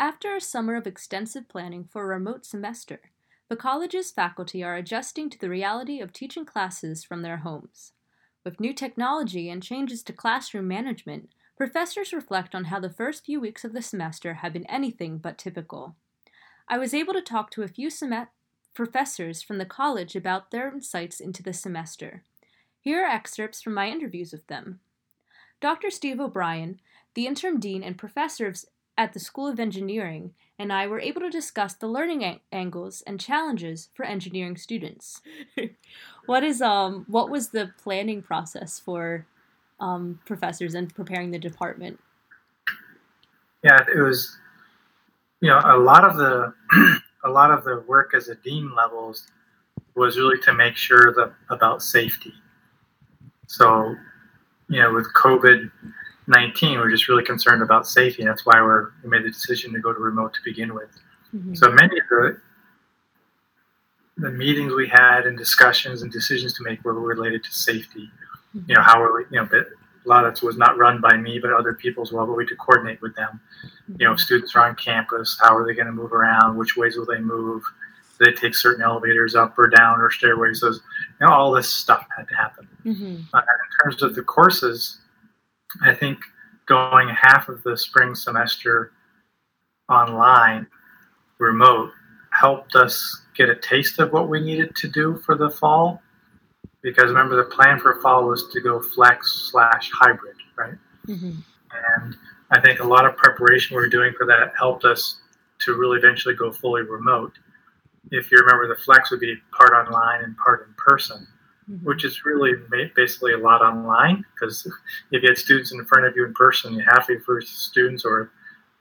After a summer of extensive planning for a remote semester, the college's faculty are adjusting to the reality of teaching classes from their homes. With new technology and changes to classroom management, professors reflect on how the first few weeks of the semester have been anything but typical. I was able to talk to a few sem- professors from the college about their insights into the semester. Here are excerpts from my interviews with them. Dr. Steve O'Brien, the interim dean and professor of at the School of Engineering, and I were able to discuss the learning a- angles and challenges for engineering students. what is um what was the planning process for um, professors and preparing the department? Yeah, it was you know a lot of the a lot of the work as a dean levels was really to make sure that about safety. So, you know, with COVID 19, we're just really concerned about safety. And that's why we're, we made the decision to go to remote to begin with. Mm-hmm. So many of the, the meetings we had and discussions and decisions to make were related to safety. Mm-hmm. You know, how are we, you know, but a lot of it was not run by me, but other people as well, but we had to coordinate with them. Mm-hmm. You know, students are on campus, how are they going to move around? Which ways will they move? Do they take certain elevators up or down or stairways? Those, you know, all this stuff had to happen. Mm-hmm. Uh, in terms of the courses, I think going half of the spring semester online, remote, helped us get a taste of what we needed to do for the fall. Because remember, the plan for fall was to go flex slash hybrid, right? Mm-hmm. And I think a lot of preparation we were doing for that helped us to really eventually go fully remote. If you remember, the flex would be part online and part in person mm-hmm. which is really basically a lot online because if you had students in front of you in person, half of your students or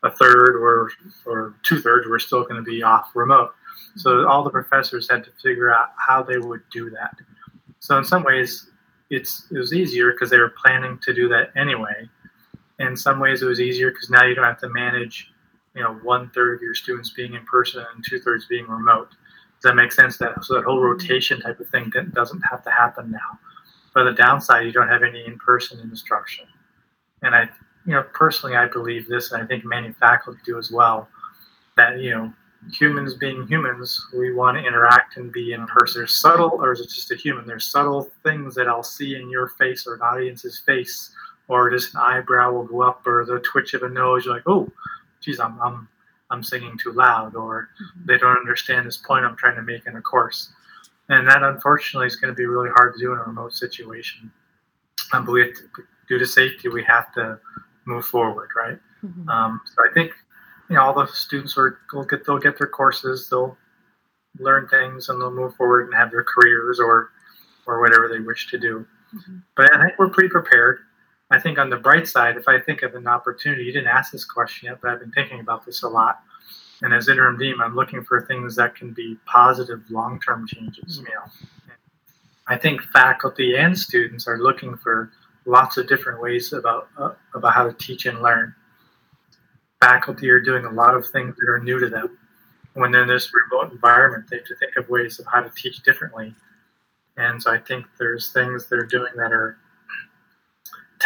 a third or or two thirds were still going to be off remote. So mm-hmm. all the professors had to figure out how they would do that. So in some ways, it's it was easier because they were planning to do that anyway. In some ways, it was easier because now you don't have to manage, you know, one third of your students being in person and two thirds being remote. Does that make sense? That so that whole mm-hmm. rotation type of thing doesn't have to happen now. But the downside, you don't have any in-person instruction. And I, you know, personally, I believe this, and I think many faculty do as well. That you know, humans being humans, we want to interact and be in person. There's subtle, or is it just a human? There's subtle things that I'll see in your face or an audience's face, or just an eyebrow will go up, or the twitch of a nose. You're like, oh, geez, I'm, I'm I'm singing too loud or mm-hmm. they don't understand this point I'm trying to make in a course. And that unfortunately is going to be really hard to do in a remote situation. Um, but we have to, due to safety, we have to move forward, right? Mm-hmm. Um, so I think you know all the students are will get they'll get their courses, they'll learn things, and they'll move forward and have their careers or or whatever they wish to do. Mm-hmm. But I think we're pretty prepared. I think on the bright side, if I think of an opportunity, you didn't ask this question yet, but I've been thinking about this a lot. And as interim dean, I'm looking for things that can be positive long-term changes. You know, I think faculty and students are looking for lots of different ways about uh, about how to teach and learn. Faculty are doing a lot of things that are new to them. When they're in this remote environment, they have to think of ways of how to teach differently. And so I think there's things they're doing that are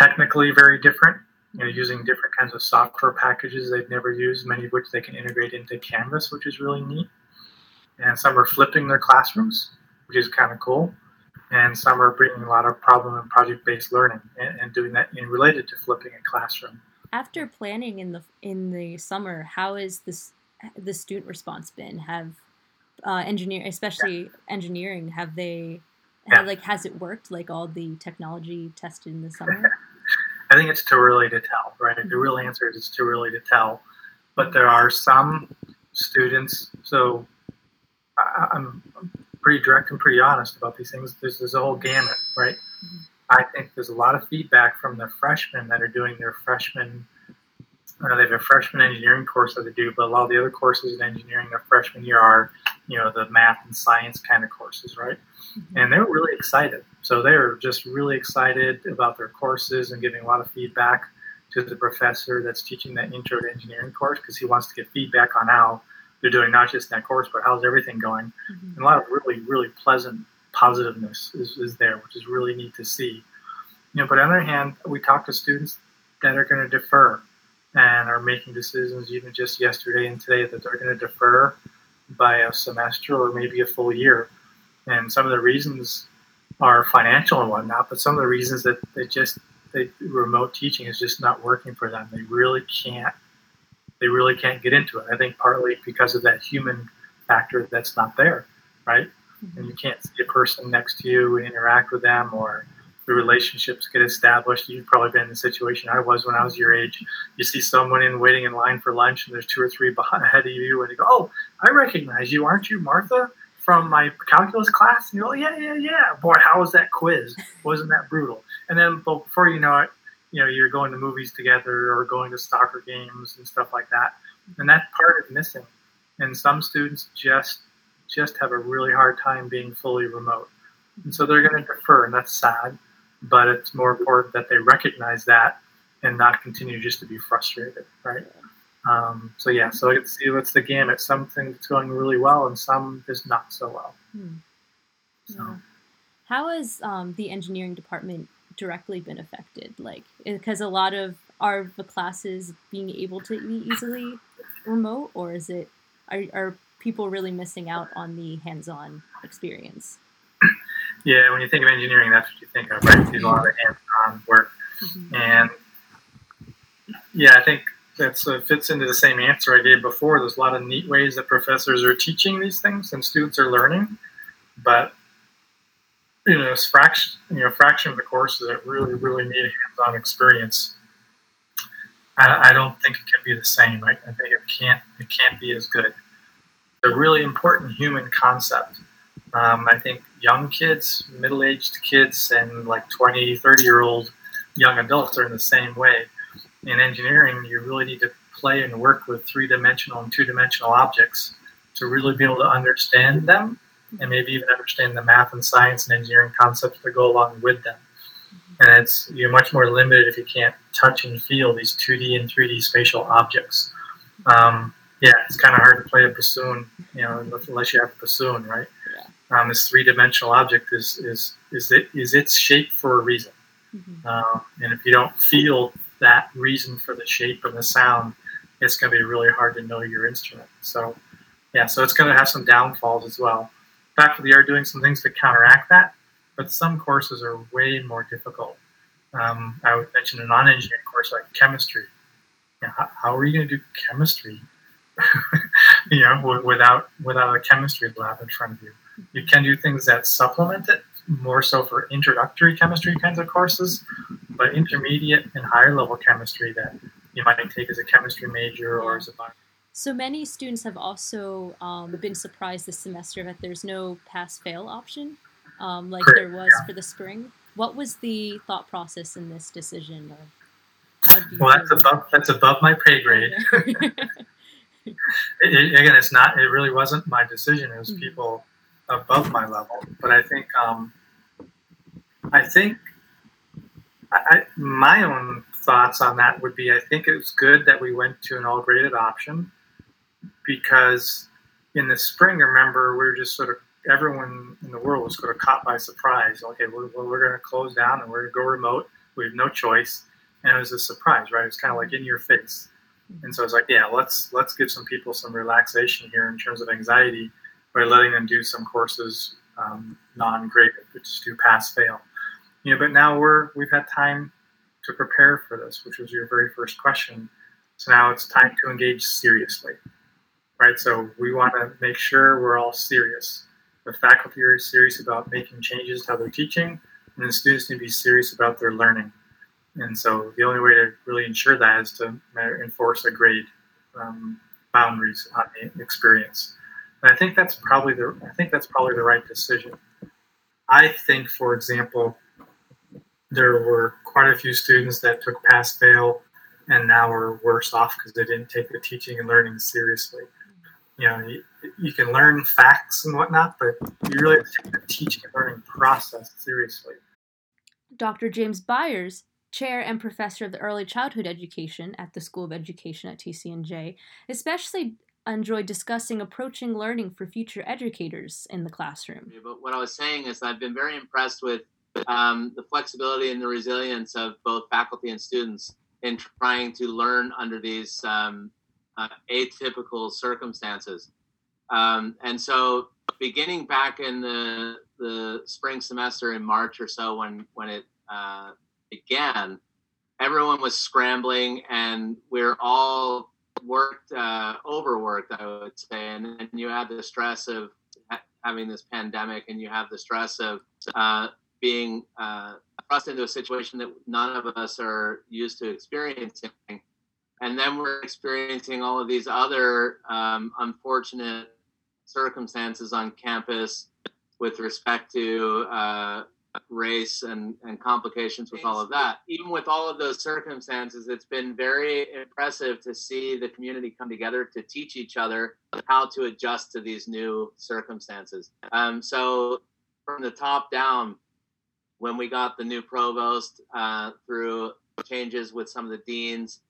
technically very different. You know, using different kinds of software packages they've never used, many of which they can integrate into Canvas, which is really neat. And some are flipping their classrooms, which is kind of cool. And some are bringing a lot of problem and project-based learning and, and doing that in related to flipping a classroom. After planning in the in the summer, how has this the student response been? Have uh, engineer, especially yeah. engineering, have they yeah. like has it worked like all the technology tested in the summer i think it's too early to tell right the real mm-hmm. answer is it's too early to tell but there are some students so I, am pretty direct and pretty honest about these things there's, there's a whole gamut right mm-hmm. i think there's a lot of feedback from the freshmen that are doing their freshman uh, they have a freshman engineering course that they do, but a lot of the other courses in engineering their freshman year are, you know, the math and science kind of courses, right? Mm-hmm. And they're really excited. So they're just really excited about their courses and giving a lot of feedback to the professor that's teaching that intro to engineering course because he wants to get feedback on how they're doing not just in that course, but how's everything going. Mm-hmm. And a lot of really, really pleasant positiveness is, is there, which is really neat to see. You know, but on the other hand, we talk to students that are going to defer and are making decisions even just yesterday and today that they're going to defer by a semester or maybe a full year. And some of the reasons are financial and whatnot, but some of the reasons that they just they, remote teaching is just not working for them. They really can't they really can't get into it. I think partly because of that human factor that's not there, right? Mm-hmm. And you can't see a person next to you and interact with them or the relationships get established. You've probably been in the situation I was when I was your age. You see someone in waiting in line for lunch, and there's two or three behind, ahead of you, and you go, "Oh, I recognize you, aren't you, Martha?" From my calculus class, and you go, yeah, yeah, yeah. Boy, how was that quiz? Wasn't that brutal? And then before you know it, you know you're going to movies together or going to soccer games and stuff like that, and that part is missing. And some students just just have a really hard time being fully remote, and so they're going to defer, and that's sad but it's more important that they recognize that and not continue just to be frustrated, right? Um, so yeah, so it's what's the gamut. Some things going really well, and some just not so well. Hmm. So. Yeah. How has um, the engineering department directly been affected? Like, because a lot of are the classes being able to be easily remote, or is it are, are people really missing out on the hands-on experience? Yeah, when you think of engineering, that's what you think of, right? a lot of hands-on work, mm-hmm. and yeah, I think that uh, fits into the same answer I gave before. There's a lot of neat ways that professors are teaching these things and students are learning, but you know, fraction, you know, fraction of the courses that really, really need hands-on experience. I, I don't think it can be the same. Right? I think it can't. It can't be as good. It's a really important human concept. Um, I think young kids, middle aged kids, and like 20, 30 year old young adults are in the same way. In engineering, you really need to play and work with three dimensional and two dimensional objects to really be able to understand them and maybe even understand the math and science and engineering concepts that go along with them. And it's you're much more limited if you can't touch and feel these 2D and 3D spatial objects. Um, yeah, it's kind of hard to play a bassoon, you know, unless you have a bassoon, right? um, this three-dimensional object is is is it is its shape for a reason. Mm-hmm. Uh, and if you don't feel that reason for the shape and the sound, it's going to be really hard to know your instrument. So, yeah, so it's going to have some downfalls as well. Faculty are doing some things to counteract that, but some courses are way more difficult. Um, I would mention a non-engineering course like chemistry. You know, how, how, are you going to do chemistry? you know, without without a chemistry lab in front of you you can do things that supplement it more so for introductory chemistry kinds of courses, but intermediate and higher level chemistry that you might take as a chemistry major or as a bio. So many students have also um, been surprised this semester that there's no pass fail option um, like Correct, there was yeah. for the spring. What was the thought process in this decision? Or how well, that's above that's above my pay grade. it, it, again, it's not. It really wasn't my decision. It was mm-hmm. people above my level. But I think um, I think I, my own thoughts on that would be I think it was good that we went to an all graded option because in the spring, remember, we were just sort of everyone in the world was sort of caught by surprise. Okay, we're, we're going to close down and we're going to go remote. We have no choice, and it was a surprise, right? It was kind of like in your face. And so it's like, yeah, let's let's give some people some relaxation here in terms of anxiety by letting them do some courses um, non-graded, just do pass-fail. You know, but now we're we've had time to prepare for this, which was your very first question. So now it's time to engage seriously, right? So we want to make sure we're all serious. The faculty are serious about making changes to how they're teaching, and the students need to be serious about their learning. And so the only way to really ensure that is to enforce a grade um, boundaries on the experience. And I think that's probably the I think that's probably the right decision. I think, for example, there were quite a few students that took pass fail and now are worse off because they didn't take the teaching and learning seriously. You know, you, you can learn facts and whatnot, but you really have to take the teaching and learning process seriously. Dr. James Byers, chair and professor of the early childhood education at the School of Education at TCNJ, especially enjoyed discussing approaching learning for future educators in the classroom. But what I was saying is I've been very impressed with um, the flexibility and the resilience of both faculty and students. in trying to learn under these um, uh, atypical circumstances. Um, and so, beginning back in the the spring semester in March or so, when when it uh, began, everyone was scrambling, and we're all worked uh, overworked, I would say, and then you had the stress of ha- having this pandemic, and you have the stress of uh, being uh, thrust into a situation that none of us are used to experiencing. And then we're experiencing all of these other um, unfortunate circumstances on campus with respect to uh, race and, and complications with all of that. Even with all of those circumstances, it's been very impressive to see the community come together to teach each other how to adjust to these new circumstances. Um, so, from the top down, when we got the new provost uh, through changes with some of the deans,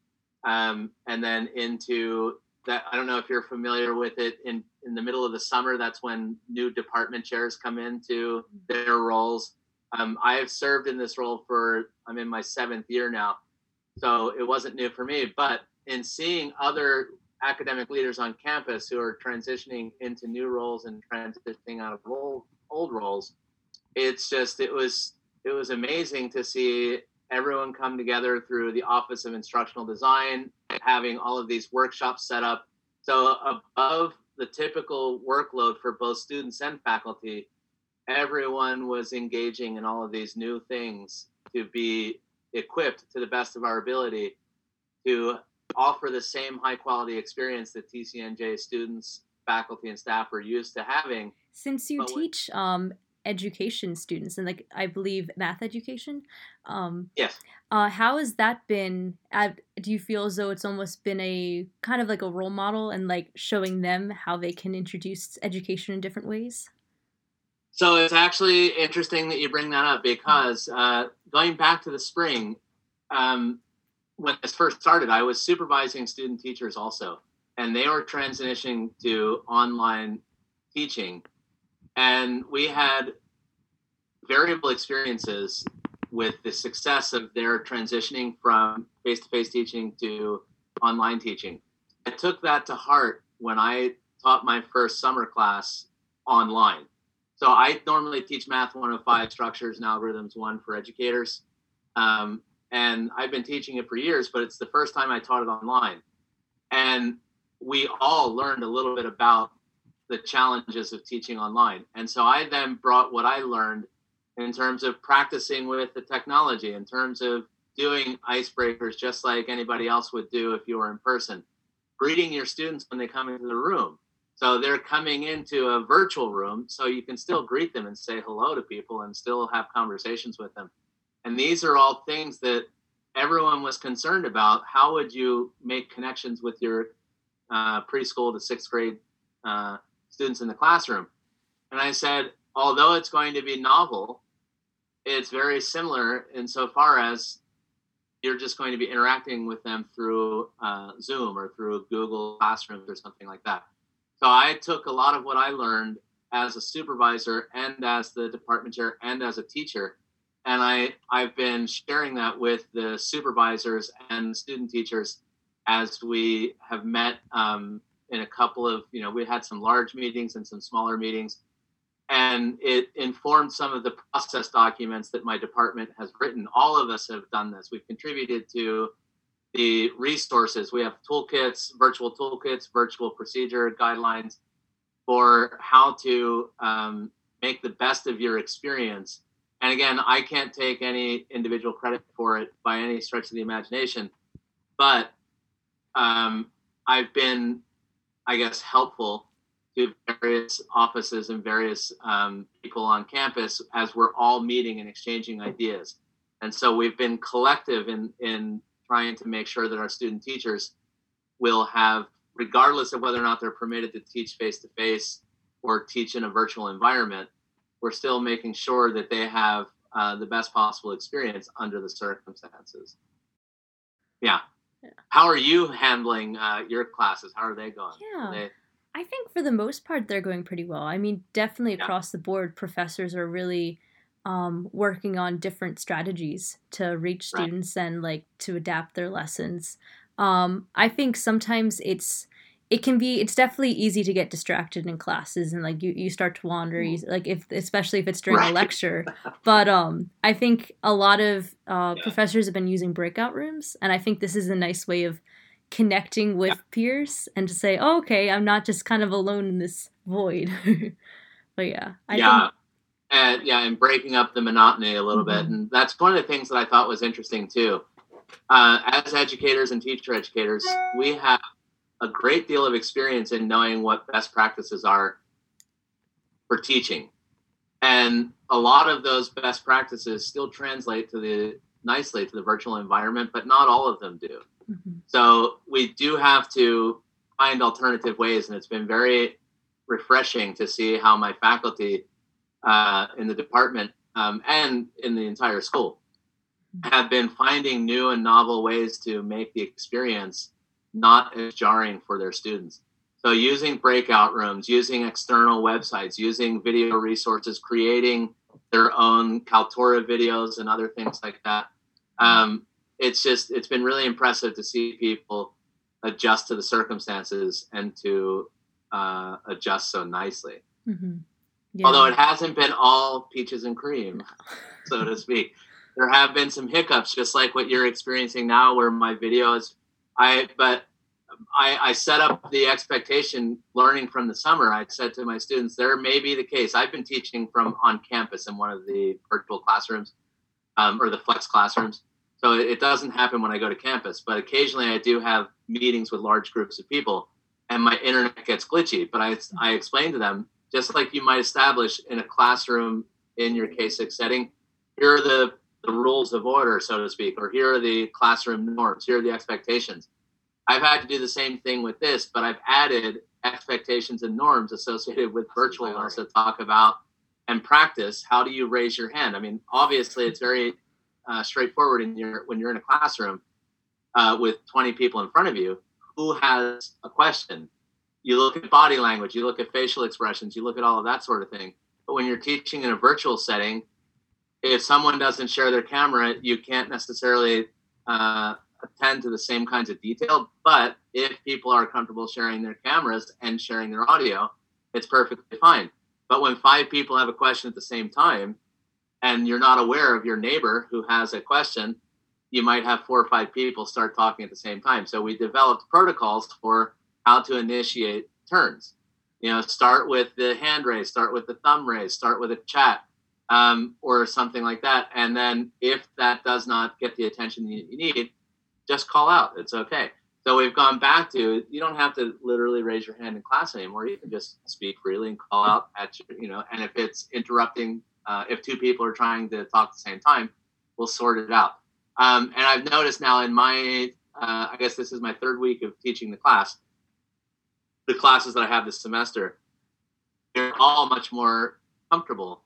um, and then into that, I don't know if you're familiar with it in in the middle of the summer. That's when new department chairs come into their roles. Um, I have served in this role for I'm in my seventh year now, so it wasn't new for me. But in seeing other academic leaders on campus who are transitioning into new roles and transitioning out of old old roles, it's just it was it was amazing to see everyone come together through the Office of Instructional Design, having all of these workshops set up. So above the typical workload for both students and faculty, everyone was engaging in all of these new things to be equipped to the best of our ability to offer the same high quality experience that TCNJ students, faculty, and staff are used to having. Since you teach um, education students and like I believe math education, um, yes. Uh, how has that been? At, do you feel as though it's almost been a kind of like a role model and like showing them how they can introduce education in different ways? So it's actually interesting that you bring that up because uh, going back to the spring, um, when this first started, I was supervising student teachers also, and they were transitioning to online teaching. And we had variable experiences with the success of their transitioning from face to face teaching to online teaching. I took that to heart when I taught my first summer class online so I normally teach Math 105 structures and algorithms one for educators. Um, and I've been teaching it for years, but it's the first time I taught it online. And we all learned a little bit about the challenges of teaching online. And so I then brought what I learned in terms of practicing with the technology, in terms of doing icebreakers just like anybody else would do if you were in person, greeting your students when they come into the room, so they're coming into a virtual room, so you can still greet them and say hello to people and still have conversations with them. And these are all things that everyone was concerned about. How would you make connections with your uh, preschool to sixth grade uh, students in the classroom? And I said, although it's going to be novel, it's very similar insofar as you're just going to be interacting with them through uh, Zoom or through Google Classrooms or something like that. So I took a lot of what I learned as a supervisor and as the department chair and as a teacher. And I, I've been sharing that with the supervisors and student teachers as we have met um, in a couple of, you know, we had some large meetings and some smaller meetings. And it informed some of the process documents that my department has written. All of us have done this. We've contributed to the resources. We have toolkits, virtual toolkits, virtual procedure guidelines for how to um, make the best of your experience. And again, I can't take any individual credit for it by any stretch of the imagination, but um, I've been, I guess, helpful to various offices and various um, people on campus as we're all meeting and exchanging ideas. And so we've been collective in in trying to make sure that our student teachers will have, regardless of whether or not they're permitted to teach face to face or teach in a virtual environment, we're still making sure that they have uh, the best possible experience under the circumstances. Yeah. Yeah. How are you handling uh, your classes? How are they going? Yeah. They... I think for the most part, they're going pretty well. I mean, definitely across yeah. the board, professors are really um, working on different strategies to reach students right. and like to adapt their lessons. Um, I think sometimes it's it can be it's definitely easy to get distracted in classes and like you, you start to wander you, like if especially if it's during right. a lecture but um i think a lot of uh, yeah. professors have been using breakout rooms and i think this is a nice way of connecting with yeah. peers and to say oh, okay i'm not just kind of alone in this void but yeah I yeah think... and yeah and breaking up the monotony a little mm-hmm. bit and that's one of the things that i thought was interesting too uh, as educators and teacher educators we have a great deal of experience in knowing what best practices are for teaching. And a lot of those best practices still translate to the nicely to the virtual environment, but not all of them do. Mm-hmm. So we do have to find alternative ways, and it's been very refreshing to see how my faculty uh, in the department um, and in the entire school mm-hmm. have been finding new and novel ways to make the experience not as jarring for their students. So using breakout rooms, using external websites, using video resources, creating their own Kaltura videos and other things like that. Um, it's just it's been really impressive to see people adjust to the circumstances and to uh, adjust so nicely. Mm-hmm. Yeah. Although it hasn't been all peaches and cream, so to speak. There have been some hiccups, just like what you're experiencing now, where my videos I but I, I set up the expectation learning from the summer. I said to my students, there may be the case. I've been teaching from on campus in one of the virtual classrooms um, or the flex classrooms. So it doesn't happen when I go to campus, but occasionally I do have meetings with large groups of people and my internet gets glitchy. But I, I explain to them, just like you might establish in a classroom in your K6 setting, here are the, the rules of order, so to speak, or here are the classroom norms, here are the expectations. I've had to do the same thing with this, but I've added expectations and norms associated with virtual also talk about and practice how do you raise your hand. I mean, obviously, it's very uh, straightforward in your when you're in a classroom uh, with 20 people in front of you. Who has a question? You look at body language, you look at facial expressions, you look at all of that sort of thing. But when you're teaching in a virtual setting, if someone doesn't share their camera, you can't necessarily uh, attend to the same kinds of detail. But if people are comfortable sharing their cameras and sharing their audio, it's perfectly fine. But when five people have a question at the same time, and you're not aware of your neighbor who has a question, you might have four or five people start talking at the same time. So we developed protocols for how to initiate turns. You know, start with the hand raise, start with the thumb raise, start with a chat, um, or something like that. And then if that does not get the attention you need, just call out. It's okay. So we've gone back to you don't have to literally raise your hand in class anymore. You can just speak freely and call out at you know. And if it's interrupting, uh, if two people are trying to talk at the same time, we'll sort it out. Um, and I've noticed now in my, uh, I guess this is my third week of teaching the class. The classes that I have this semester, they're all much more comfortable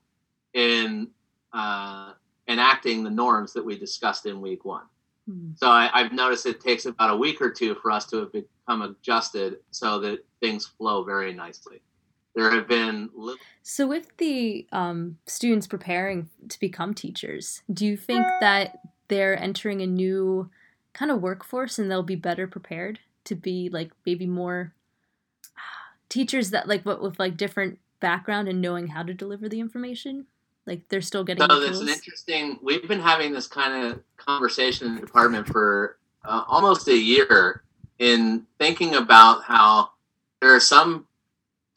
in uh, enacting the norms that we discussed in week one. Hmm. So I, have noticed it takes about a week or two for us to have become adjusted so that things flow very nicely. There have been. Little- so, with the um, students preparing to become teachers, do you think that they're entering a new kind of workforce and they'll be better prepared to be like maybe more teachers that like what with like different background and knowing how to deliver the information? Like they're still getting. So there's an interesting. We've been having this kind of conversation in the department for uh, almost a year in thinking about how there are some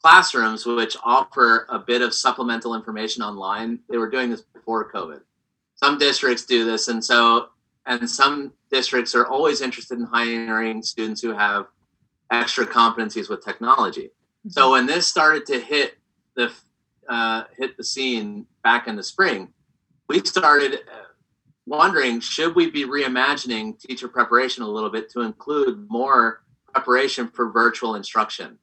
classrooms which offer a bit of supplemental information online. They were doing this before COVID. Some districts do this, and so and some districts are always interested in hiring students who have extra competencies with technology. So mm-hmm. when this started to hit the uh, hit the scene back in the spring, we started uh, wondering should we be reimagining teacher preparation a little bit to include more preparation for virtual instruction?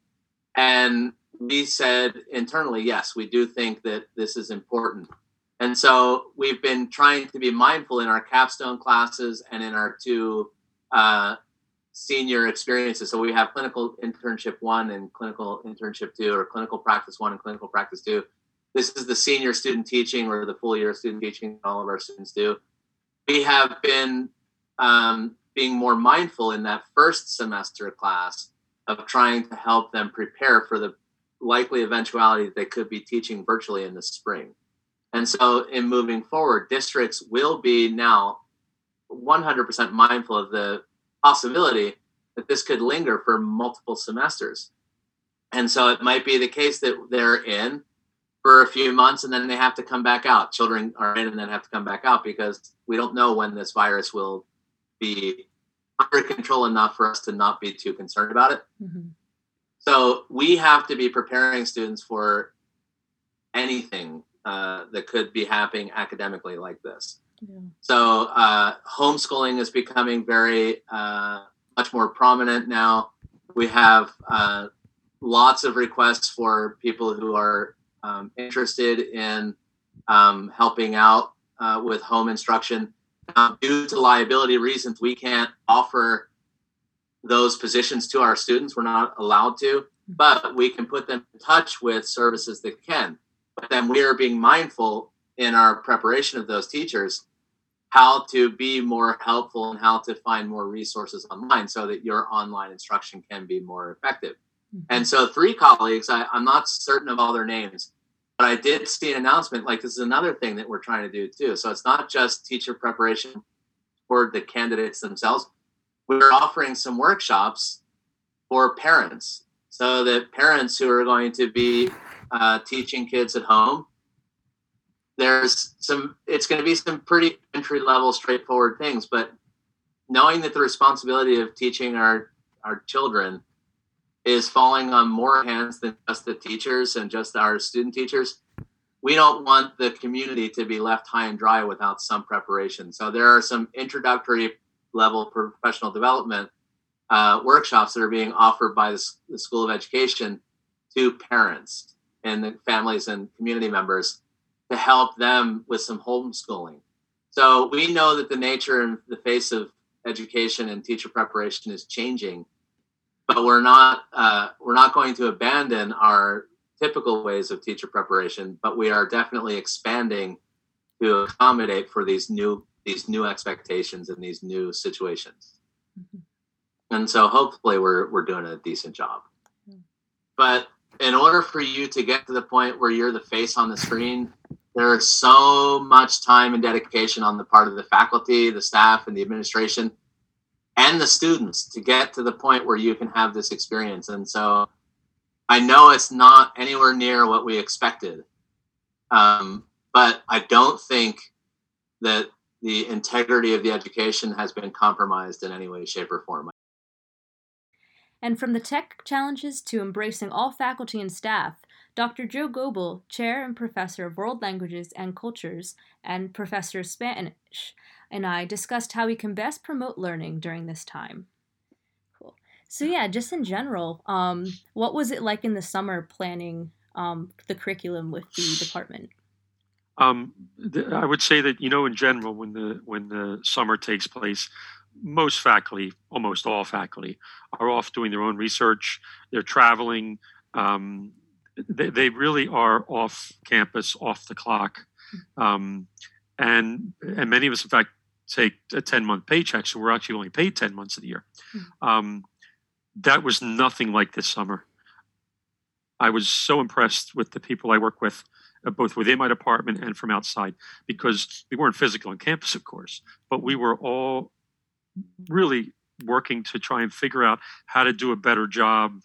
And we said internally, yes, we do think that this is important. And so we've been trying to be mindful in our capstone classes and in our two uh, senior experiences. So we have clinical internship one and clinical internship two, or clinical practice one and clinical practice two this is the senior student teaching or the full year student teaching all of our students do. We have been um, being more mindful in that first semester class of trying to help them prepare for the likely eventuality that they could be teaching virtually in the spring. And so, in moving forward, districts will be now 100% mindful of the possibility that this could linger for multiple semesters. And so, it might be the case that they're in for a few months and then they have to come back out. Children are in and then have to come back out because we don't know when this virus will be under control enough for us to not be too concerned about it. Mm-hmm. So we have to be preparing students for anything uh, that could be happening academically like this. Yeah. So uh, homeschooling is becoming very uh, much more prominent now. We have uh, lots of requests for people who are um, interested in um, helping out uh, with home instruction. Um, due to liability reasons, we can't offer those positions to our students. We're not allowed to, but we can put them in touch with services that can. But then we are being mindful in our preparation of those teachers how to be more helpful and how to find more resources online so that your online instruction can be more effective. Mm-hmm. And so, three colleagues, I, I'm not certain of all their names, but I did see an announcement like this is another thing that we're trying to do too. So it's not just teacher preparation for the candidates themselves. We're offering some workshops for parents so that parents who are going to be uh, teaching kids at home, there's some, it's going to be some pretty entry level, straightforward things, but knowing that the responsibility of teaching our, our children is falling on more hands than just the teachers and just our student teachers. We don't want the community to be left high and dry without some preparation. So there are some introductory level professional development uh, workshops that are being offered by the, the School of Education to parents and the families and community members to help them with some homeschooling. So we know that the nature and the face of education and teacher preparation is changing but we're not uh, we're not going to abandon our typical ways of teacher preparation, but we are definitely expanding to accommodate for these new these new expectations and these new situations. Mm-hmm. And so hopefully we're we're doing a decent job. Mm-hmm. But in order for you to get to the point where you're the face on the screen, there is so much time and dedication on the part of the faculty, the staff, and the administration and the students to get to the point where you can have this experience. And so I know it's not anywhere near what we expected, um, but I don't think that the integrity of the education has been compromised in any way, shape, or form. And from the tech challenges to embracing all faculty and staff, Dr. Joe Goebel, Chair and Professor of World Languages and Cultures and Professor of Spanish, and I discussed how we can best promote learning during this time. Cool. So yeah, just in general, um, what was it like in the summer planning um, the curriculum with the department? Um, th- I would say that you know, in general, when the when the summer takes place, most faculty, almost all faculty, are off doing their own research. They're traveling. Um, they, they really are off campus, off the clock, hmm. um, and and many of us, in fact, take a 10 month paycheck. So we're actually only paid 10 months of the year. Mm-hmm. Um, that was nothing like this summer. I was so impressed with the people I work with, uh, both within my department and from outside, because we weren't physical on campus, of course, but we were all really working to try and figure out how to do a better job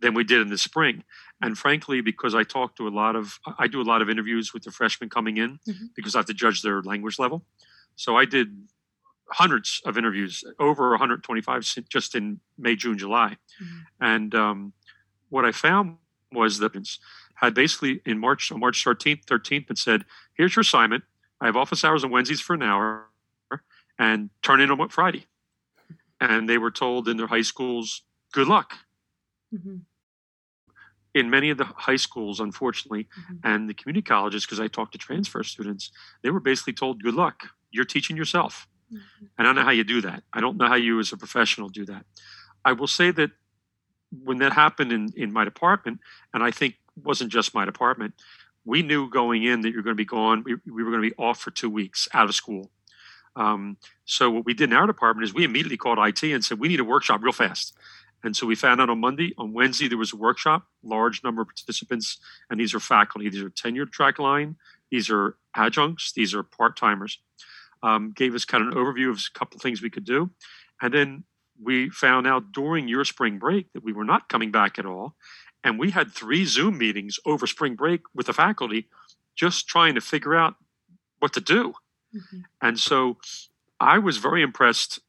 than we did in the spring. And frankly, because I talk to a lot of, I do a lot of interviews with the freshmen coming in mm-hmm. because I have to judge their language level. So I did hundreds of interviews, over 125 just in May, June, July. Mm-hmm. And um, what I found was that had basically in March, on March 13th, 13th, and said, here's your assignment. I have office hours on Wednesdays for an hour and turn in on what Friday. And they were told in their high schools, good luck. Mm-hmm. In many of the high schools, unfortunately, mm-hmm. and the community colleges, because I talked to transfer students, they were basically told, good luck you're teaching yourself. Mm-hmm. I don't know how you do that. I don't know how you, as a professional, do that. I will say that when that happened in, in my department, and I think wasn't just my department, we knew going in that you're going to be gone. We, we were going to be off for two weeks out of school. Um, so what we did in our department is we immediately called IT and said we need a workshop real fast. And so we found out on Monday. On Wednesday there was a workshop, large number of participants, and these are faculty. These are tenured track line. These are adjuncts. These are part timers. Um, gave us kind of an overview of a couple of things we could do, and then we found out during your spring break that we were not coming back at all. And we had three Zoom meetings over spring break with the faculty, just trying to figure out what to do. Mm-hmm. And so I was very impressed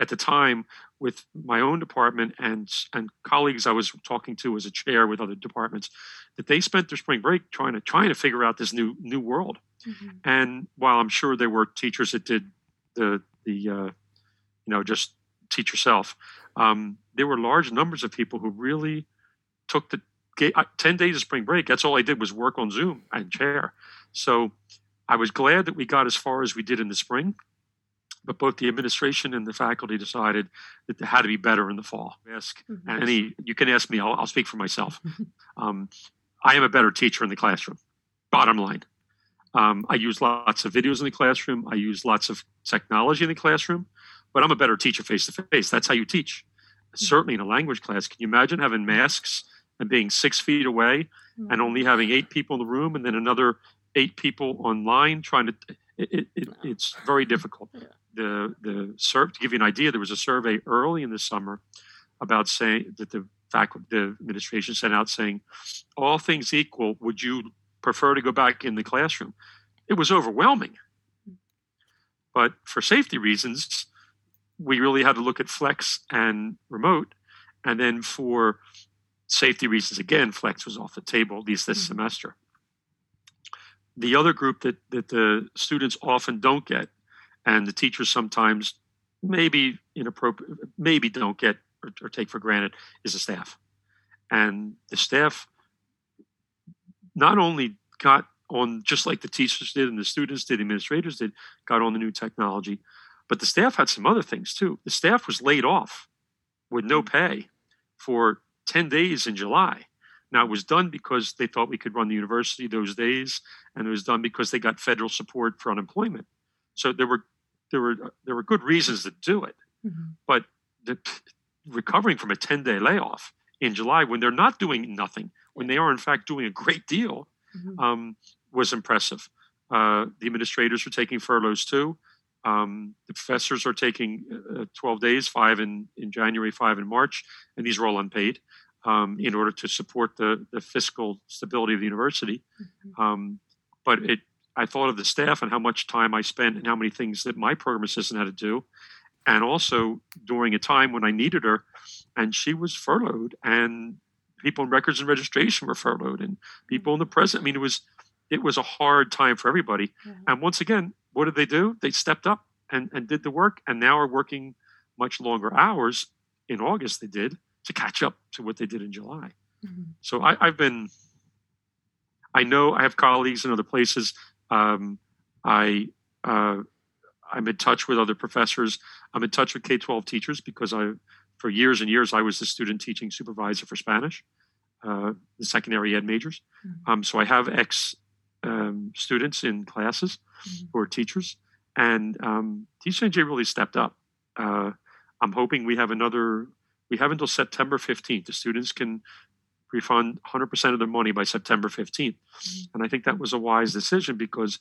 at the time with my own department and and colleagues I was talking to as a chair with other departments that they spent their spring break trying to trying to figure out this new new world. Mm-hmm. And while I'm sure there were teachers that did the the uh, you know just teach yourself, um, there were large numbers of people who really took the 10 days of spring break. That's all I did was work on Zoom and chair. So I was glad that we got as far as we did in the spring, but both the administration and the faculty decided that it had to be better in the fall. Ask mm-hmm. any, you can ask me, I'll, I'll speak for myself. um, I am a better teacher in the classroom, bottom line. Um, I use lots of videos in the classroom. I use lots of technology in the classroom, but I'm a better teacher face to face. That's how you teach. Mm-hmm. Certainly in a language class. Can you imagine having masks and being six feet away mm-hmm. and only having eight people in the room and then another eight people online trying to it, it, it's very difficult yeah. The the serve to give you an idea there was a survey early in the summer about saying that the faculty the administration sent out saying all things equal would you prefer to go back in the classroom? It was overwhelming. But for safety reasons we really had to look at flex and remote. And then for safety reasons again flex was off the table at least this mm-hmm. semester. The other group that that the students often don't get, and the teachers sometimes maybe inappropriate, maybe don't get or, or take for granted, is the staff. And the staff not only got on just like the teachers did and the students did, administrators did, got on the new technology, but the staff had some other things too. The staff was laid off with no mm. pay for 10 days in July. Now, it was done because they thought we could run the university those days, and it was done because they got federal support for unemployment. So there were there were there were good reasons to do it, mm-hmm. but the, recovering from a ten day layoff in July when they're not doing nothing, when they are in fact doing a great deal, mm-hmm. um, was impressive. Uh, the administrators are taking furloughs too. Um, the professors are taking uh, 12 days, five in, in January, five in March, and these are all unpaid um, in order to support the, the fiscal stability of the university. Mm-hmm. Um, but it, I thought of the staff and how much time I spent and how many things that my program assistant had to do. And also during a time when I needed her, and she was furloughed, and people in records and registration were furloughed, and people in the present. I mean, it was it was a hard time for everybody. Mm-hmm. And once again, what did they do? They stepped up and, and did the work, and now are working much longer hours. In August, they did, to catch up to what they did in July. Mm-hmm. So I, have been, I know I have colleagues in other places. Um, I, uh, I'm in touch with other professors. I'm in touch with K 12 teachers because I, for years and years, I was the student teaching supervisor for Spanish, uh, the secondary ed majors. Mm-hmm. Um, so I have ex um, students in classes mm-hmm. who are teachers, and um, TCNJ really stepped up. Uh, I'm hoping we have another we have until September 15th. The students can refund 100% of their money by September 15th. Mm-hmm. And I think that was a wise decision because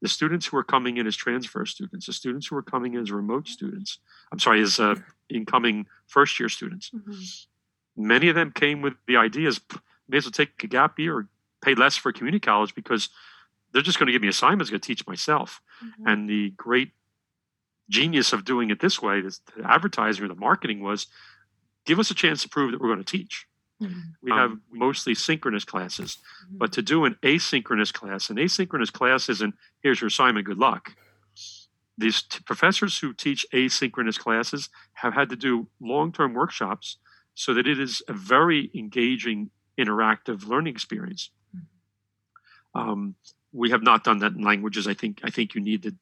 the students who are coming in as transfer students, the students who are coming in as remote students, I'm sorry, as uh, incoming first year students, mm-hmm. many of them came with the ideas may as well take a gap year or pay less for community college because they're just going to give me assignments, going to teach myself. Mm-hmm. And the great genius of doing it this way, the advertising or the marketing was give us a chance to prove that we're going to teach. Mm-hmm. We have um, mostly synchronous classes, mm-hmm. but to do an asynchronous class, an asynchronous class isn't here's your assignment, good luck. These t- professors who teach asynchronous classes have had to do long term workshops so that it is a very engaging, interactive learning experience. Mm-hmm. Um, we have not done that in languages. I think I think you need to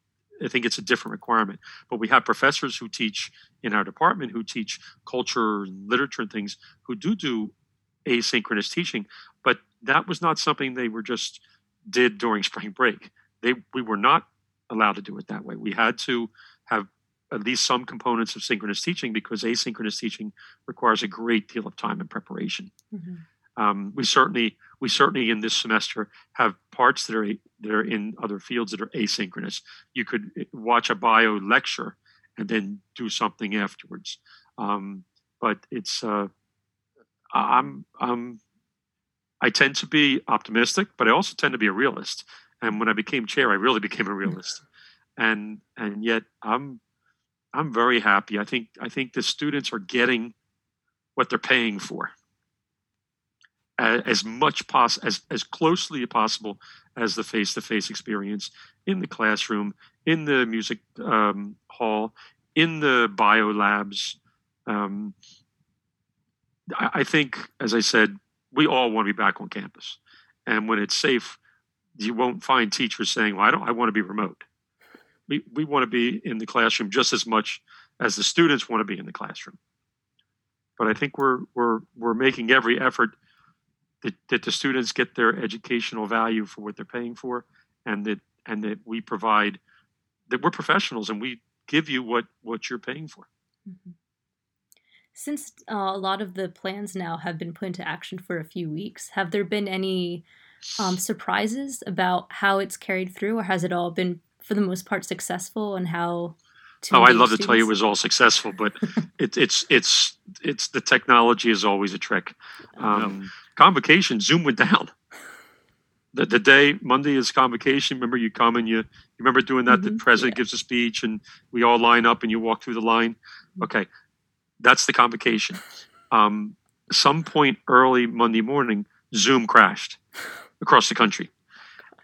I think it's a different requirement. But we have professors who teach in our department who teach culture, and literature, and things who do do asynchronous teaching. But that was not something they were just did during spring break. They we were not allowed to do it that way. We had to have at least some components of synchronous teaching because asynchronous teaching requires a great deal of time and preparation. Mm-hmm. Um, we certainly we certainly in this semester have parts that are that are in other fields that are asynchronous. You could eh, watch a bio lecture and then do something afterwards. Um, but it's uh, I'm I'm I tend to be optimistic, but I also tend to be a realist. And when I became chair, I really became a realist. And and yet I'm I'm very happy. I think I think the students are getting what they're paying for as much pos- as as closely as possible as the face-to-face experience in the classroom, in the music um, hall, in the bio labs. Um, I, think, as I said, we all want to be back on campus. And when it's safe, you won't find teachers saying, "Well, I don't. I want to be remote." We we want to be in the classroom just as much as the students want to be in the classroom. But I think we're we're we're making every effort that, that the students get their educational value for what they're paying for, and that and that we provide that we're professionals and we give you what what you're paying for. Mm-hmm. Since uh, a lot of the plans now have been put into action for a few weeks, have there been any um, surprises about how it's carried through, or has it all been, for the most part, successful? And how? oh, I'd love students? to tell you it was all successful, but it, it's it's it's the technology is always a trick. Um, convocation, Zoom went down. The, the day Monday is convocation. Remember, you come and you, you remember doing that. Mm-hmm. The president yeah. gives a speech, and we all line up, and you walk through the line. Okay, that's the convocation. Um, some point early Monday morning, Zoom crashed across the country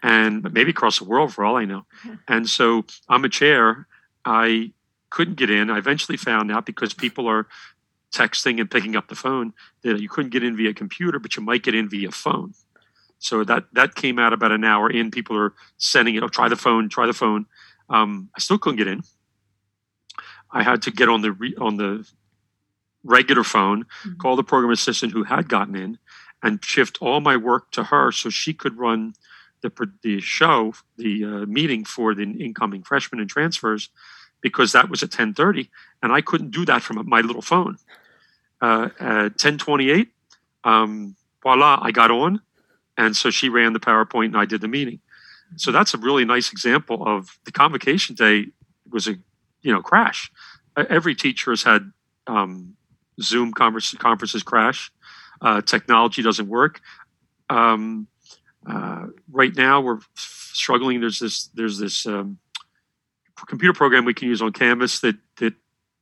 and maybe across the world for all I know. And so I'm a chair. I couldn't get in. I eventually found out because people are texting and picking up the phone that you couldn't get in via computer, but you might get in via phone. So that that came out about an hour in. People are sending it. Oh, try the phone. Try the phone. Um, I still couldn't get in. I had to get on the re, on the regular phone, mm-hmm. call the program assistant who had gotten in, and shift all my work to her so she could run the the show, the uh, meeting for the incoming freshmen and transfers, because that was at ten thirty, and I couldn't do that from my little phone. Uh, at ten twenty eight, um, voila, I got on, and so she ran the PowerPoint and I did the meeting. So mm-hmm. that's a really nice example of the convocation day was a you know crash. Every teacher has had um, Zoom conference, conferences crash. Uh, technology doesn't work. Um, uh, right now, we're struggling. There's this there's this um, computer program we can use on Canvas that that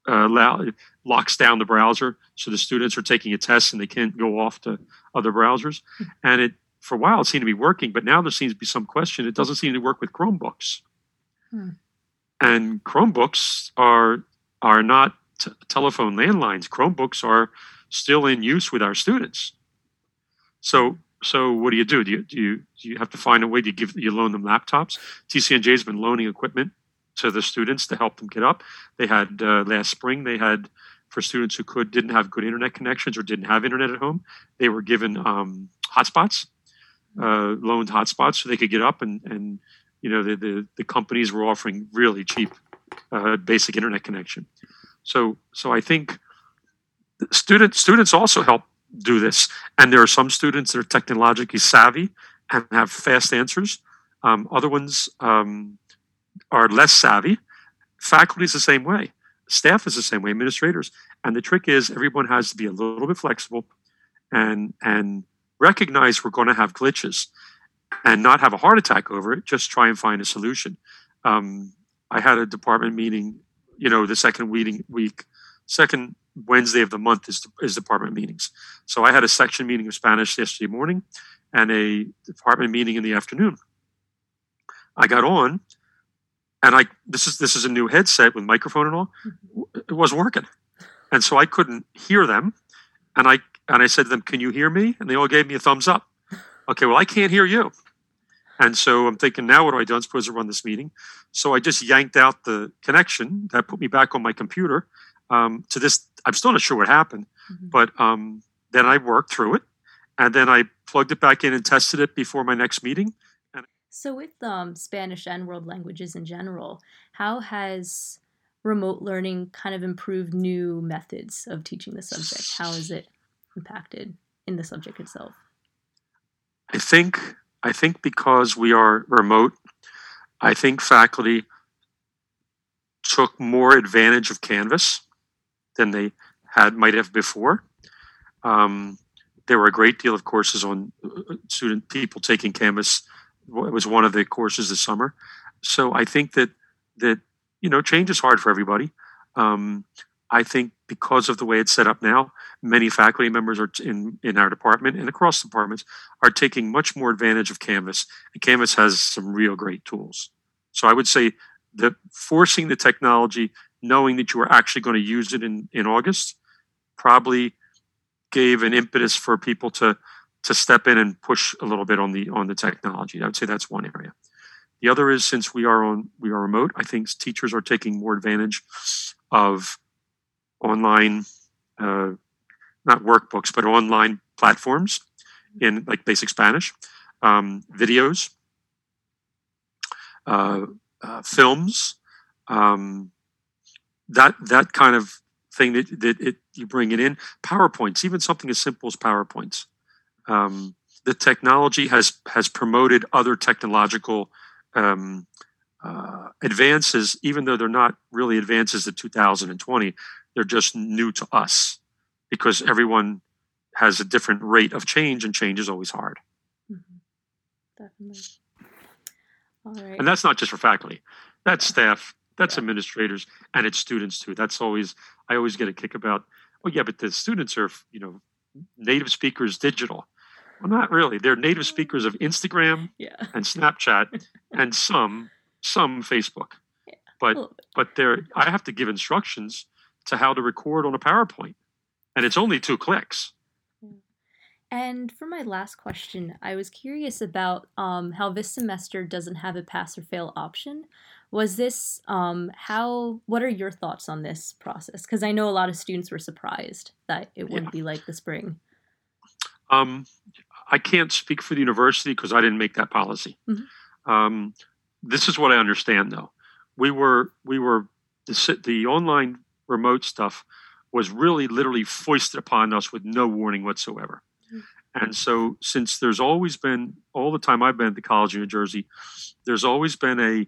uh, allow, locks down the browser, so the students are taking a test and they can't go off to other browsers. And it for a while it seemed to be working, but now there seems to be some question. It doesn't seem to work with Chromebooks. Hmm. And Chromebooks are are not t- telephone landlines. Chromebooks are still in use with our students. So, so what do you do? Do you do you, do you have to find a way to give you loan them laptops? TCNJ has been loaning equipment to the students to help them get up. They had uh, last spring. They had for students who could didn't have good internet connections or didn't have internet at home. They were given um, hotspots, uh, loaned hotspots, so they could get up and and you know the the, the companies were offering really cheap uh, basic internet connection. So so I think students students also help do this, and there are some students that are technologically savvy and have fast answers. Um, other ones um, are less savvy. Faculty is the same way. Staff is the same way. Administrators, and the trick is everyone has to be a little bit flexible, and and recognize we're going to have glitches, and not have a heart attack over it. Just try and find a solution. Um, I had a department meeting you know, the second week, week second Wednesday of the month is, is department meetings. So I had a section meeting of Spanish yesterday morning and a department meeting in the afternoon. I got on and I this is this is a new headset with microphone and all. Mm-hmm. It wasn't working. And so I couldn't hear them. And I and I said to them, Can you hear me? And they all gave me a thumbs up. Okay, well I can't hear you. And so I'm thinking, now what do I do? I'm supposed to run this meeting. So I just yanked out the connection that put me back on my computer. Um, to this, I'm still not sure what happened, mm-hmm. but um, then I worked through it, and then I plugged it back in and tested it before my next meeting. And So, with um, Spanish and world languages in general, how has remote learning kind of improved new methods of teaching the subject? How has it impacted in the subject itself? I think I think because we are remote, I think faculty took more advantage of Canvas than they had might have before. Um, there were a great deal of courses on uh, student people taking Canvas. It was one of the courses this summer. So I think that that you know change is hard for everybody. Um, I think because of the way it's set up now, many faculty members are in, in our department and across departments are taking much more advantage of Canvas. And Canvas has some real great tools. So I would say that forcing the technology, knowing that you are actually going to use it in, in August, probably gave an impetus for people to to step in and push a little bit on the on the technology. I would say that's one area. The other is since we are on we are remote, I think teachers are taking more advantage of online, uh, not workbooks, but online platforms in like basic Spanish, um, videos, uh, uh, films, um, that that kind of thing that, that it, you bring it in. PowerPoints, even something as simple as PowerPoints. Um, the technology has has promoted other technological um, uh, advances, even though they're not really advances to 2020. They're just new to us because everyone has a different rate of change, and change is always hard. Mm-hmm. Definitely. All right. And that's not just for faculty; that's staff, that's yeah. administrators, and it's students too. That's always I always get a kick about. Oh yeah, but the students are you know native speakers digital. Well, not really. They're native speakers of Instagram yeah. and Snapchat and some some Facebook. Yeah. But but there I have to give instructions to how to record on a PowerPoint. And it's only two clicks. And for my last question, I was curious about um, how this semester doesn't have a pass or fail option. Was this um, how? What are your thoughts on this process? Because I know a lot of students were surprised that it wouldn't yeah. be like the spring. Um, I can't speak for the university because I didn't make that policy. Mm-hmm. Um, this is what I understand, though. We were we were the, the online remote stuff was really literally foisted upon us with no warning whatsoever. Mm-hmm. And so, since there's always been, all the time I've been at the College of New Jersey, there's always been a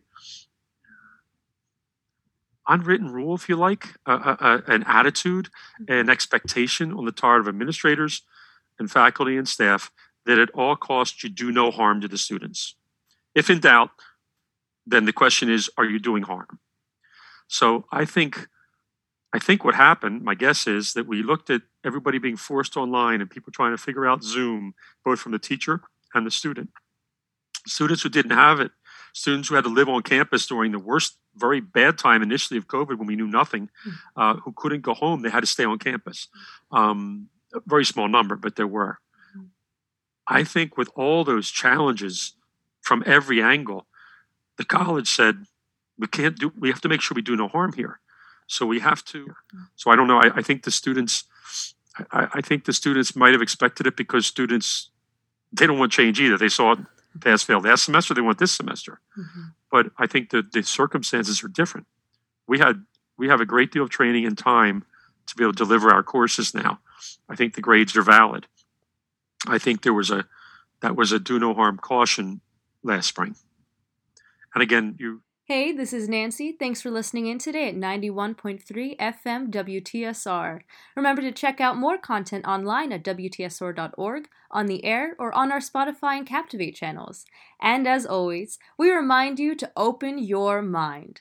unwritten rule, if you like, a, a, an attitude, mm-hmm. an expectation on the part of administrators and faculty and staff that at all costs you do no harm to the students. If in doubt, then the question is, are you doing harm? So I think I think what happened, my guess is that we looked at everybody being forced online and people trying to figure out Zoom, both from the teacher and the student. Students who didn't have it, students who had to live on campus during the worst, very bad time initially of COVID when we knew nothing, hmm. uh, who couldn't go home, they had to stay on campus. Um, a very small number, but there were. Hmm. I think with all those challenges from every angle, the college said, we can't do, we have to make sure we do no harm here. So we have to. So I don't know. I, I think the students, I, I, think the students might have expected it because students, they don't want change either. They saw it pass fail last semester. They want this semester. Mm-hmm. But I think that the circumstances are different. We had we have a great deal of training and time to be able to deliver our courses now. I think the grades are valid. I think there was a that was a do no harm caution last spring. And again, you Hey, this is Nancy. Thanks for listening in today at 91.3 FM WTSR. Remember to check out more content online at WTSR.org, on the air, or on our Spotify and Captivate channels. And as always, we remind you to open your mind.